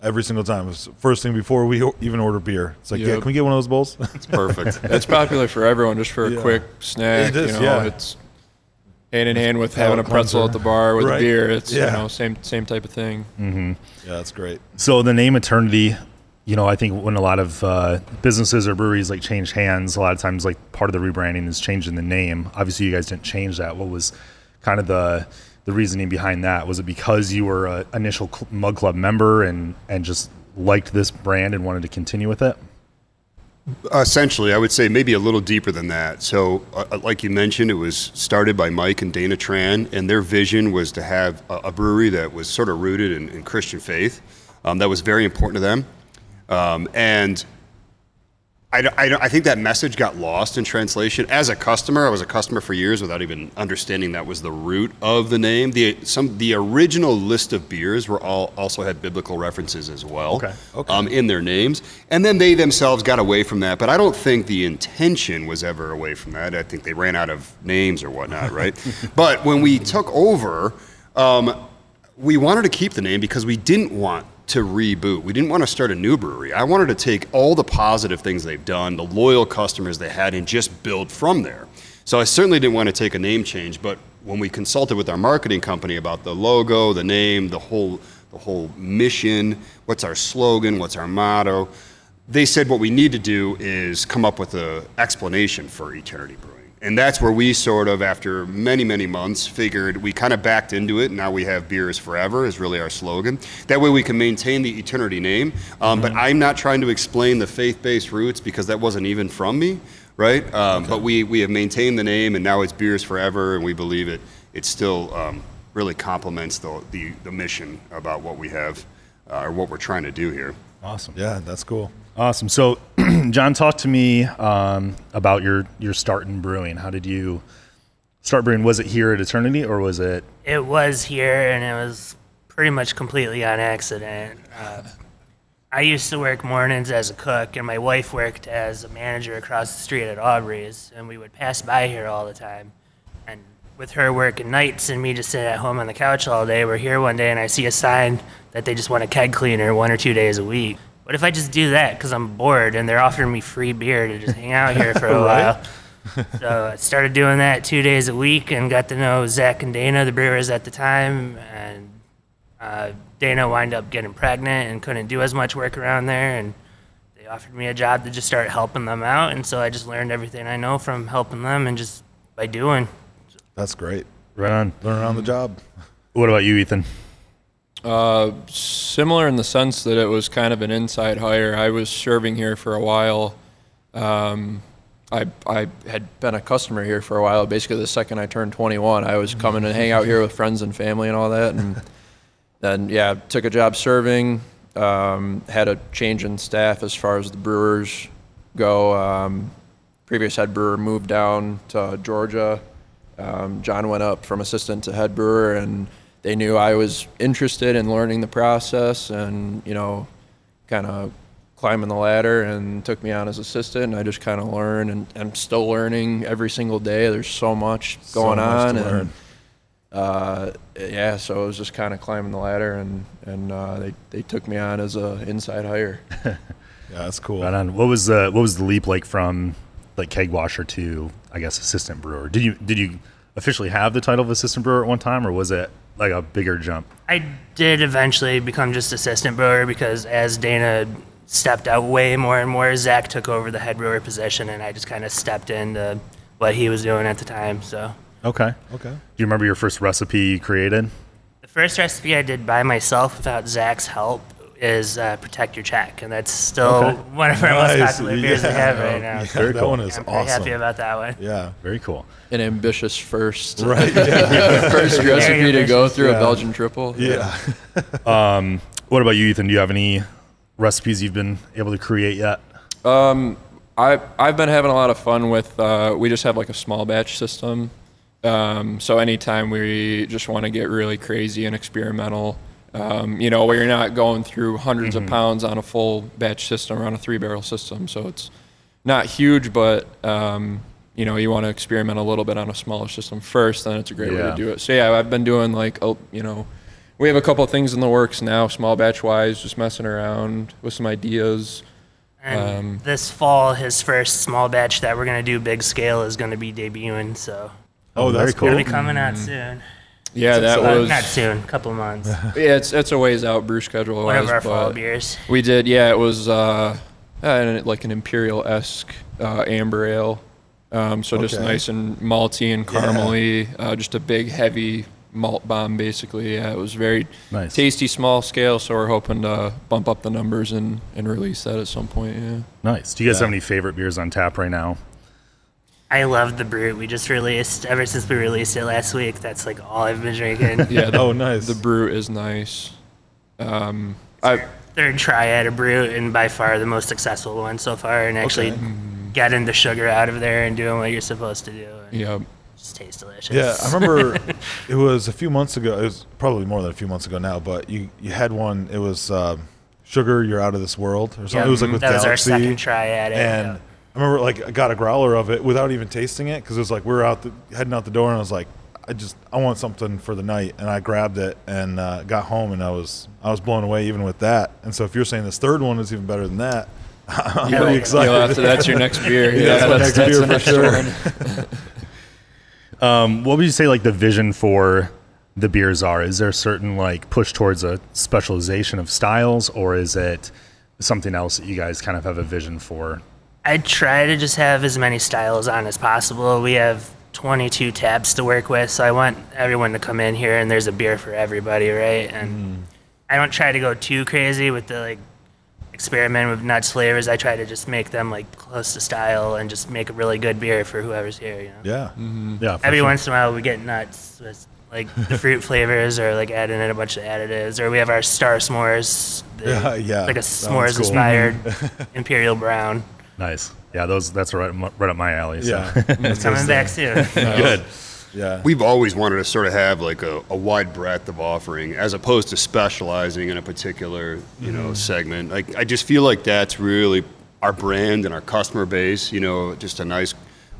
every single time. It was first thing before we o- even order beer. It's like, yeah, can we get one of those bowls? It's perfect. *laughs* It's popular for everyone just for a Yeah. quick snack. It is, you know, yeah. It's hand in hand with having a pretzel cleanser. at the bar with Right. beer. It's Yeah. you know same same type of thing. Yeah, that's great. So the name Eternity, you know, I think when a lot of uh, businesses or breweries like change hands, a lot of times like part of the rebranding is changing the name. Obviously, you guys didn't change that. What was kind of the the reasoning behind that? Was it because you were an initial Mug Club member and and just liked this brand and wanted to continue with it? Essentially, I would say maybe a little deeper than that. So, uh, like you mentioned, it was started by Mike and Dana Tran, and their vision was to have a, a brewery that was sort of rooted in, in Christian faith. Um, that was very important to them. Um, and I, I, I think that message got lost in translation. As a customer, I was a customer for years without even understanding that was the root of the name. The some the original list of beers were all also had biblical references as well Okay. Um, in their names, and then they themselves got away from that. But I don't think the intention was ever away from that. I think they ran out of names or whatnot, right? *laughs* but when we took over, um, we wanted to keep the name because we didn't want to reboot. We didn't want to start a new brewery. I wanted to take all the positive things they've done, the loyal customers they had, and just build from there. So I certainly didn't want to take a name change, but when we consulted with our marketing company about the logo, the name, the whole the whole mission, what's our slogan, what's our motto, they said what we need to do is come up with an explanation for Eternity Brewing. And that's where we sort of, after many, many months, figured we kind of backed into it. And now we have Beers Forever is really our slogan. That way we can maintain the Eternity name. Um, But I'm not trying to explain the faith based roots because that wasn't even from me, right? Um, But we, we have maintained the name and now it's Beers Forever. And we believe it, it still um, really complements the, the, the mission about what we have uh, or what we're trying to do here. Awesome. Yeah, that's cool. Awesome. So, *clears throat* John, talk to me um, about your your start in brewing. How did you start brewing? Was it here at Eternity, or was it? It was here, and it was pretty much completely on accident. Uh, I used to work mornings as a cook, and my wife worked as a manager across the street at Aubree's, and we would pass by here all the time. And with her working nights and me just sitting at home on the couch all day, we're here one day, and I see a sign that they just want a keg cleaner one or two days a week. What if I just do that because I'm bored and they're offering me free beer to just hang out here for a *laughs* while? so I started doing that two days a week and got to know Zach and Dana, the brewers at the time. And uh, Dana wound up getting pregnant and couldn't do as much work around there. And they offered me a job to just start helping them out. And so I just learned everything I know from helping them and just by doing. That's great. Right on. Learn on the job. What about you, Ethan? Uh, similar in the sense that it was kind of an inside hire. I was serving here for a while. Um, I I had been a customer here for a while. Basically, the second I turned 21, I was coming to hang out here with friends and family and all that. And *laughs* then yeah, took a job serving. Um, had a change in staff as far as the brewers go. Um, previous head brewer moved down to Georgia. Um, John went up from assistant to head brewer, and they knew I was interested in learning the process and you know, kind of climbing the ladder, and took me on as assistant. And I just kind of learned, and I'm still learning every single day. There's so much So going much on, to and learn. uh, yeah, so it was just kind of climbing the ladder, and and uh, they they took me on as a inside hire. *laughs* Yeah, that's cool. Right on. What was the what was the leap like from like keg washer to I guess assistant brewer? Did you did you officially have the title of assistant brewer at one time, or was it like a bigger jump? I did eventually become just assistant brewer because as Dana stepped out way more and more, Zach took over the head brewer position, and I just kind of stepped into what he was doing at the time. So Okay. Okay. Do you remember your first recipe you created? the first recipe I did by myself without Zach's help is uh, protect your check, and that's still Okay. one of our most Nice. popular beers we have right now. Yeah, So that one is I'm awesome. happy about that one. Yeah. Very cool. An ambitious first, *laughs* Right. *laughs* Yeah. first recipe to go through Yeah. a Belgian triple. yeah. *laughs* um, What about you, Ethan? Do you have any recipes you've been able to create yet? Um, I I've been having a lot of fun with. Uh, we just have like a small batch system. Um, so anytime we just want to get really crazy and experimental, um, you know, where you're not going through 100s of pounds on a full batch system or on a three barrel system. So it's not huge, but um, you know, you want to experiment a little bit on a smaller system first. Then it's a great way to do it. So yeah, I've been doing like, oh, you know, we have a couple of things in the works now, small batch wise, just messing around with some ideas. And Um, this fall, his first small batch that we're gonna do big scale is gonna be debuting. So Oh, that's very cool. It'll be coming out soon. Yeah, that Uh, was not soon, a couple months. *laughs* yeah. It's it's a ways out brew schedule One of our fall beers. we did. Yeah, it was uh, uh, like an imperial esque uh, amber ale. Um, so just Okay. nice and malty and caramely. Uh, just a big heavy malt bomb, basically. Yeah, it was very Nice. tasty, small scale. So we're hoping to bump up the numbers and and release that at some point. Yeah. Nice. Do you guys Yeah. have any favorite beers on tap right now? I love the brut we just released. Ever since we released it last week, that's like all I've been drinking. *laughs* Yeah. The, *laughs* Oh, nice. The brew is nice. Um, I Third triad a brut and by far the most successful one so far, and actually Okay. getting the sugar out of there and doing what you're supposed to do. And yeah. Just tastes delicious. Yeah, I remember *laughs* it was a few months ago. It was probably more than a few months ago now. But you you had one. It was um, sugar. You're out of this world or something. Yeah, it was like with that was our Galaxy. second triad. and yeah. I remember like I got a growler of it without even tasting it because it was like we were out the, heading out the door and I was like I just I want something for the night and I grabbed it and uh, got home and I was I was blown away even with that. And so if you're saying this third one is even better than that, *laughs* I'm Yeah, pretty excited. You'll have to, that's your next beer. *laughs* Yeah, that's, next beer for next sure. *laughs* Um, what would you say like the vision for the beers are? Is there a certain like push towards a specialization of styles, or is it something else that you guys kind of have a vision for? I try to just have as many styles on as possible. We have 22 tabs to work with, so I want everyone to come in here and there's a beer for everybody, right? And I don't try to go too crazy with the like experiment with nuts flavors. I try to just make them like close to style and just make a really good beer for whoever's here. You know. Yeah. Mm-hmm. Yeah, Every sure. once in a while, we get nuts with like the *laughs* fruit flavors or like adding in a bunch of additives, or we have our star s'mores. the- *laughs* Yeah, yeah, Like a s'mores cool. inspired *laughs* imperial brown. Nice. Yeah, those that's right, right up my alley. So. Yeah. *laughs* It's coming back soon. *laughs* good. Yeah. We've always wanted to sort of have like a, a wide breadth of offering as opposed to specializing in a particular, you know, mm-hmm. segment. Like I just feel like that's really our brand and our customer base, you know, just a nice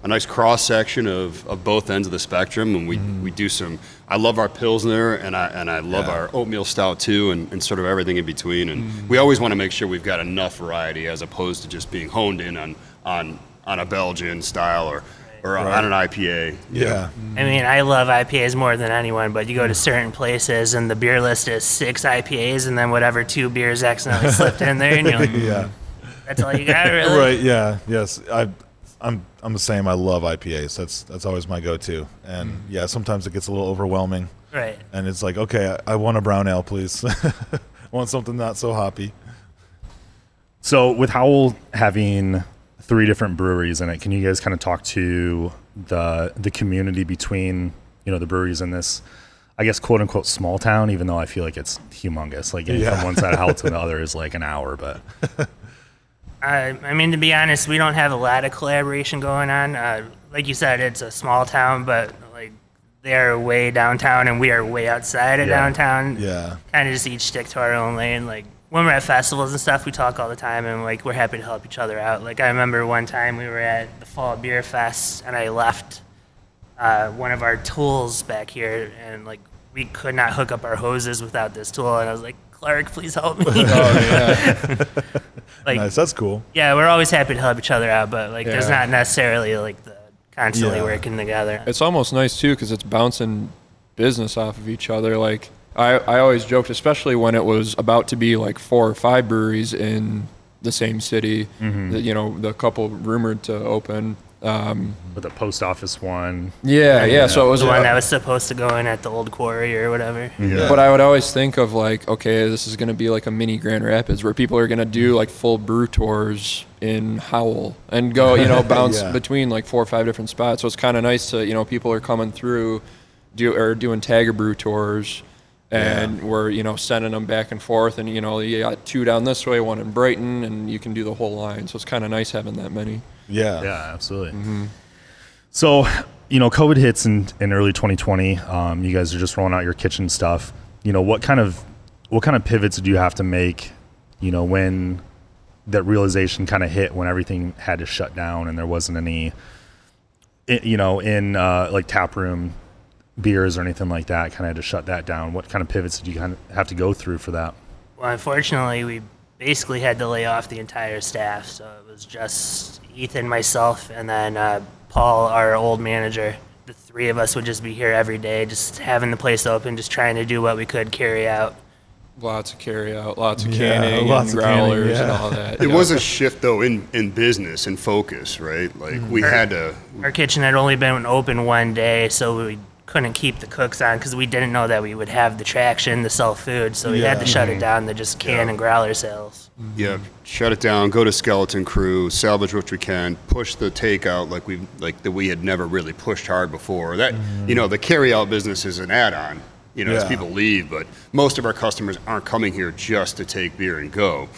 a nice cross section of, of both ends of the spectrum and we, mm-hmm. we do some I love our Pilsner and I and I love Yeah. our oatmeal stout too and, and sort of everything in between and we always want to make sure we've got enough variety as opposed to just being honed in on on, on a Belgian style or or on an IPA. yeah. I mean, I love IPAs more than anyone, but you go to certain places and the beer list is six IPAs and then whatever two beers accidentally slipped in there, and you're *laughs* like, Yeah. Hmm, that's all you got, really? Right. Yeah. Yes. I. I'm. I'm the same. I love IPAs. That's that's always my go-to. And mm-hmm. yeah, sometimes it gets a little overwhelming, Right. and it's like, okay, I, I want a brown ale, please. I *laughs* want something not so hoppy. So with Howell having three different breweries in it, can you guys kind of talk to the the community between you know the breweries in this, I guess quote unquote small town, even though I feel like it's humongous. Like getting Yeah. from one side of Howell to the *laughs* other is like an hour, but *laughs* I mean, to be honest, we don't have a lot of collaboration going on. Uh, like you said, it's a small town, but like they're way downtown and we are way outside of Yeah. downtown. Yeah. Kind of just each stick to our own lane. Like when we're at festivals and stuff, we talk all the time and like we're happy to help each other out. Like I remember one time we were at the Fall Beer Fest and I left uh, one of our tools back here and like we could not hook up our hoses without this tool and I was like, Clark, please help me. *laughs* Oh yeah. *laughs* like Nice. That's cool. yeah, we're always happy to help each other out, but like there's not necessarily like the constantly Yeah. working together. It's almost nice too because it's bouncing business off of each other. Like I, I always joked, especially when it was about to be like four or five breweries in the same city. Mm-hmm. That, you know, the couple rumored to open. Um, with the post office one, yeah, yeah. So it was the one that was supposed to go in at the old quarry or whatever. Yeah. But I would always think of like, okay, this is going to be like a mini Grand Rapids where people are going to do like full brew tours in Howell and go, you know, *laughs* bounce Yeah. between like four or five different spots. So it's kind of nice to, you know, people are coming through, do or doing Tagger brew tours, and we're you know sending them back and forth, and you know you got two down this way, one in Brighton, and you can do the whole line. So it's kind of nice having that many. Yeah. Yeah, absolutely. So, you know, COVID hits in, in early 2020. Um, you guys are just rolling out your kitchen stuff. You know, what kind of what kind of pivots do you have to make? You know, when that realization kind of hit, when everything had to shut down and there wasn't any, you know, in uh, like tap room beers or anything like that, kind of had to shut that down. What kind of pivots did you kind of have to go through for that? Well, unfortunately, we basically had to lay off the entire staff, so it was just Ethan, myself, and then uh, Paul, our old manager, the three of us would just be here every day, just having the place open, just trying to do what we could carry out. Lots of carry out, lots of Yeah, canning, lots and of canning, growlers, and all that. It yeah. was a shift though in, in business and focus, right? Like we had to. Our kitchen had only been open one day, so we couldn't keep the cooks on because we didn't know that we would have the traction to sell food. So we had to shut it mm-hmm. down to just can Yeah. and growler sales. Mm-hmm. Yeah, shut it down. Go to skeleton crew, salvage what we can, push the takeout like we like that we had never really pushed hard before. That mm-hmm. you know the carry out business is an add on. You know, as people leave, but most of our customers aren't coming here just to take beer and go.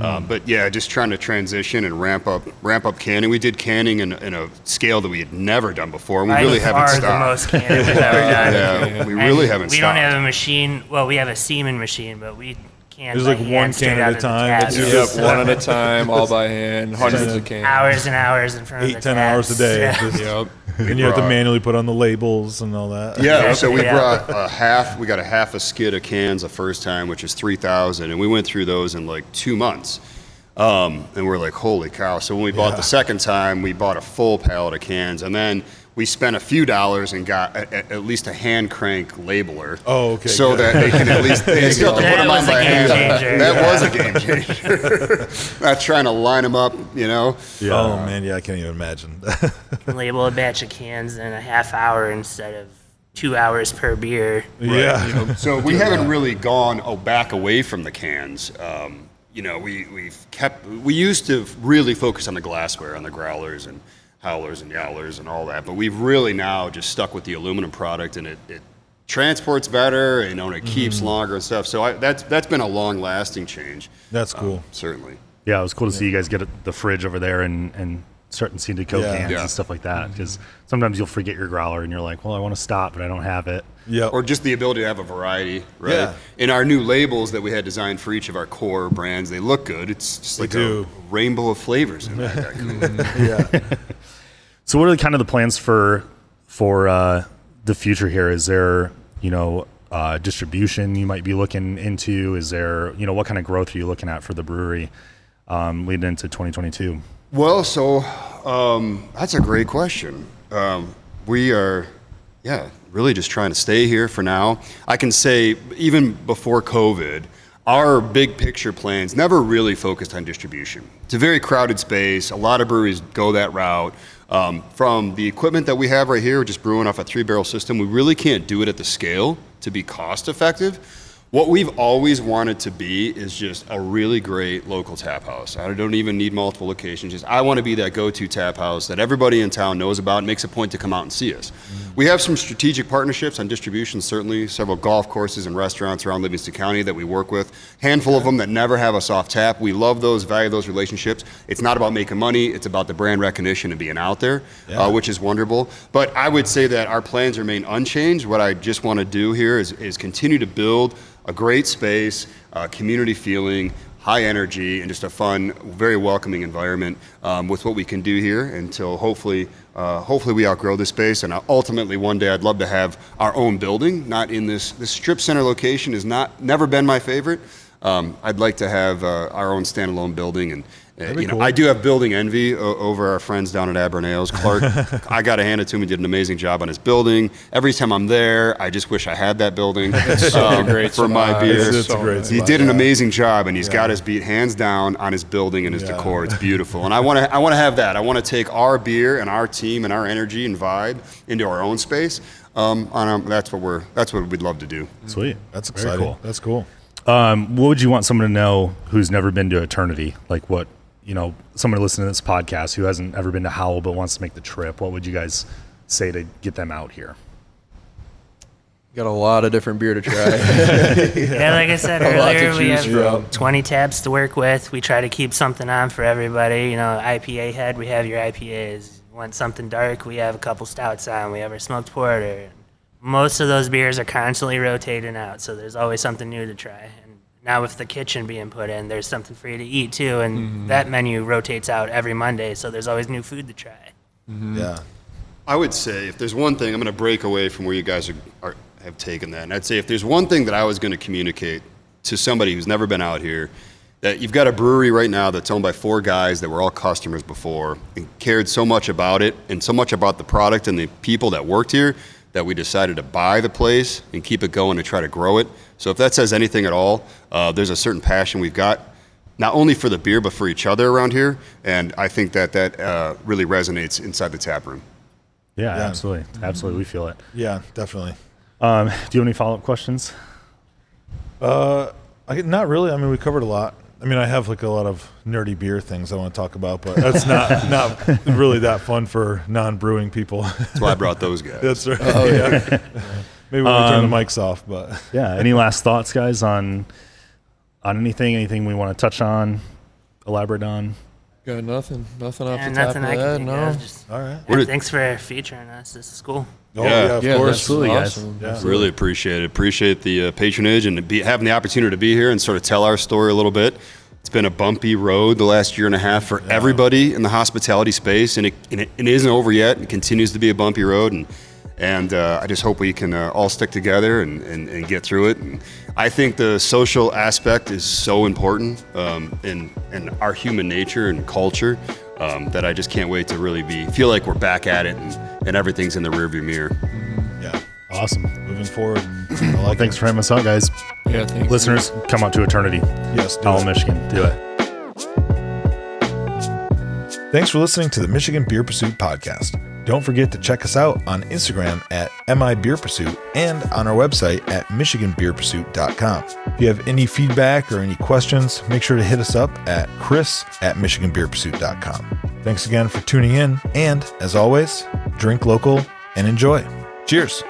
Um, but yeah, just trying to transition and ramp up ramp up canning. We did canning in, in a scale that we had never done before, and we By really haven't the stopped. most canning we've ever *laughs* done. yeah, we And really haven't We stopped. don't have a machine. Well, we have a seaming machine, but we can. There's like one can at a time. tap. It's Yep, one *laughs* at a time, all by hand, hundreds of cans. hours and hours in front Eight, of the ten hours a day. *laughs* Yeah. Just- Yep. And you have to manually put on the labels and all that. Yeah, so we Yeah. brought a half. We got a half a skid of cans the first time, which is three thousand, and we went through those in like two months. Um, and we're like, holy cow! So when we bought the second time, we bought a full pallet of cans, and then we spent a few dollars and got a, a- at least a hand crank labeler. Oh, okay, So good. that they can at least *laughs* they still have to That put them was on a by game hand. changer. That was a game changer. *laughs* Not trying to line them up, you know. Yeah. Oh man, yeah, I can't even imagine. *laughs* can label a batch of cans in a half hour instead of two hours per beer. yeah. So we haven't really gone oh, back away from the cans. Um, you know, we we've kept. We used to really focus on the glassware, on the growlers and howlers and yowlers and all that. But we've really now just stuck with the aluminum product, and it, it transports better, you know, and it mm-hmm. keeps longer and stuff. So I, that's that's been a long lasting change. That's cool. Um, certainly. Yeah, it was cool to see you guys get the fridge over there and and starting to see the coke Yeah. cans Yeah. and stuff like that. Because sometimes you'll forget your growler and you're like, well, I want to stop, but I don't have it. Yeah. Or just the ability to have a variety, right? Yeah. In our new labels that we had designed for each of our core brands, they look good. It's just like do. a rainbow of flavors in that. that *laughs* yeah. *laughs* So, what are kind of the plans for for uh, the future here? Is there, you know, uh, distribution you might be looking into? Is there, you know, what kind of growth are you looking at for the brewery um, leading into 2022? Well, so um, that's a great question. Um, we are, yeah, really just trying to stay here for now. I can say, even before COVID, our big picture plans never really focused on distribution. It's a very crowded space. A lot of breweries go that route. Um, from the equipment that we have right here, just brewing off a three barrel system, we really can't do it at the scale to be cost effective. What we've always wanted to be is just a really great local tap house. I don't even need multiple locations. Just I want to be that go-to tap house that everybody in town knows about and makes a point to come out and see us. We have some strategic partnerships on distribution, certainly several golf courses and restaurants around Livingston County that we work with. Handful of them that never have us off tap. We love those, value those relationships. It's not about making money; it's about the brand recognition and being out there, uh, which is wonderful. But I would say that our plans remain unchanged. What I just want to do here is, is continue to build a great space, uh, community feeling, high energy, and just a fun, very welcoming environment um, with what we can do here until hopefully, uh, hopefully we outgrow this space. And uh, ultimately, one day, I'd love to have our own building, not in this. This strip center location has not never been my favorite. Um, I'd like to have uh, our own standalone building, and uh, you know, cool. I do have building envy o- over our friends down at Aberrant Ales. Clark, *laughs* I got to hand it to him. He did an amazing job on his building. Every time I'm there, I just wish I had that building *laughs* um, great for my beer. It's, it's a so great nice. He spot, did an yeah. amazing job, and he's got his beat hands down on his building and his Yeah. decor. It's beautiful, and I want to I want to have that. I want to take our beer and our team and our energy and vibe into our own space. Um, and um, that's what we're that's what we'd love to do. Sweet. That's Very exciting. cool. That's cool. Um, what would you want someone to know who's never been to Eternity? Like what, you know, someone listening to this podcast who hasn't ever been to Howell but wants to make the trip. What would you guys say to get them out here? Got a lot of different beer to try. *laughs* Yeah, like I said A lot to earlier, we have from. 20 tabs to work with. We try to keep something on for everybody. You know, IPA head, we have your IPAs. Want something dark, we have a couple stouts on. We have our smoked porter. Most of those beers are constantly rotating out, so there's always something new to try. And now with the kitchen being put in, there's something for you to eat too, and Mm-hmm. that menu rotates out every Monday, so there's always new food to try. Yeah. I would say if there's one thing, I'm going to break away from where you guys are, are, have taken that. And I'd say if there's one thing that I was going to communicate to somebody who's never been out here, that you've got a brewery right now that's owned by four guys that were all customers before and cared so much about it and so much about the product and the people that worked here that we decided to buy the place and keep it going and try to grow it. So if that says anything at all, uh, there's a certain passion we've got, not only for the beer but for each other around here, and I think that that uh, really resonates inside the tap room. Yeah, Yeah. absolutely, absolutely. We feel it. Yeah, definitely. Um, do you have any follow up questions? Uh, I not really. I mean, we covered a lot. I mean, I have like a lot of nerdy beer things I want to talk about, but that's not not really that fun for non-brewing people. That's why I brought those *laughs* guys. that's right. Oh, yeah. Maybe when we turn the um, mics off, but *laughs* Yeah. Any last thoughts, guys, on on anything? Anything we want to touch on, elaborate on? Got nothing, nothing off And the top of I that. can think No. Just, all right. What did- thanks for featuring us. This is cool. Oh, Yeah. yeah, of yeah, course. that's Absolutely, guys. awesome. Yeah. Really appreciate it. Appreciate the uh, patronage and be, having the opportunity to be here and sort of tell our story a little bit. It's been a bumpy road the last year and a half for everybody in the hospitality space, and it, and it, it isn't over yet. It continues to be a bumpy road, and and uh, I just hope we can uh, all stick together and, and, and get through it. And I think the social aspect is so important um, in in our human nature and culture um, that I just can't wait to really be feel like we're back at it and, and everything's in the rearview mirror. Yeah, Awesome. moving forward. *clears throat* I like Thanks for having us on, guys. Yeah, thanks. Listeners, come out to Eternity, it. Yes, do Howell, it. Michigan. Do it. Thanks for listening to the Michigan Beer Pursuit podcast. Don't forget to check us out on Instagram at MI Beer Pursuit and on our website at MichiganBeerPursuit.com. If you have any feedback or any questions, make sure to hit us up at Chris at MichiganBeerPursuit.com. Thanks again for tuning in, and as always, drink local and enjoy. Cheers.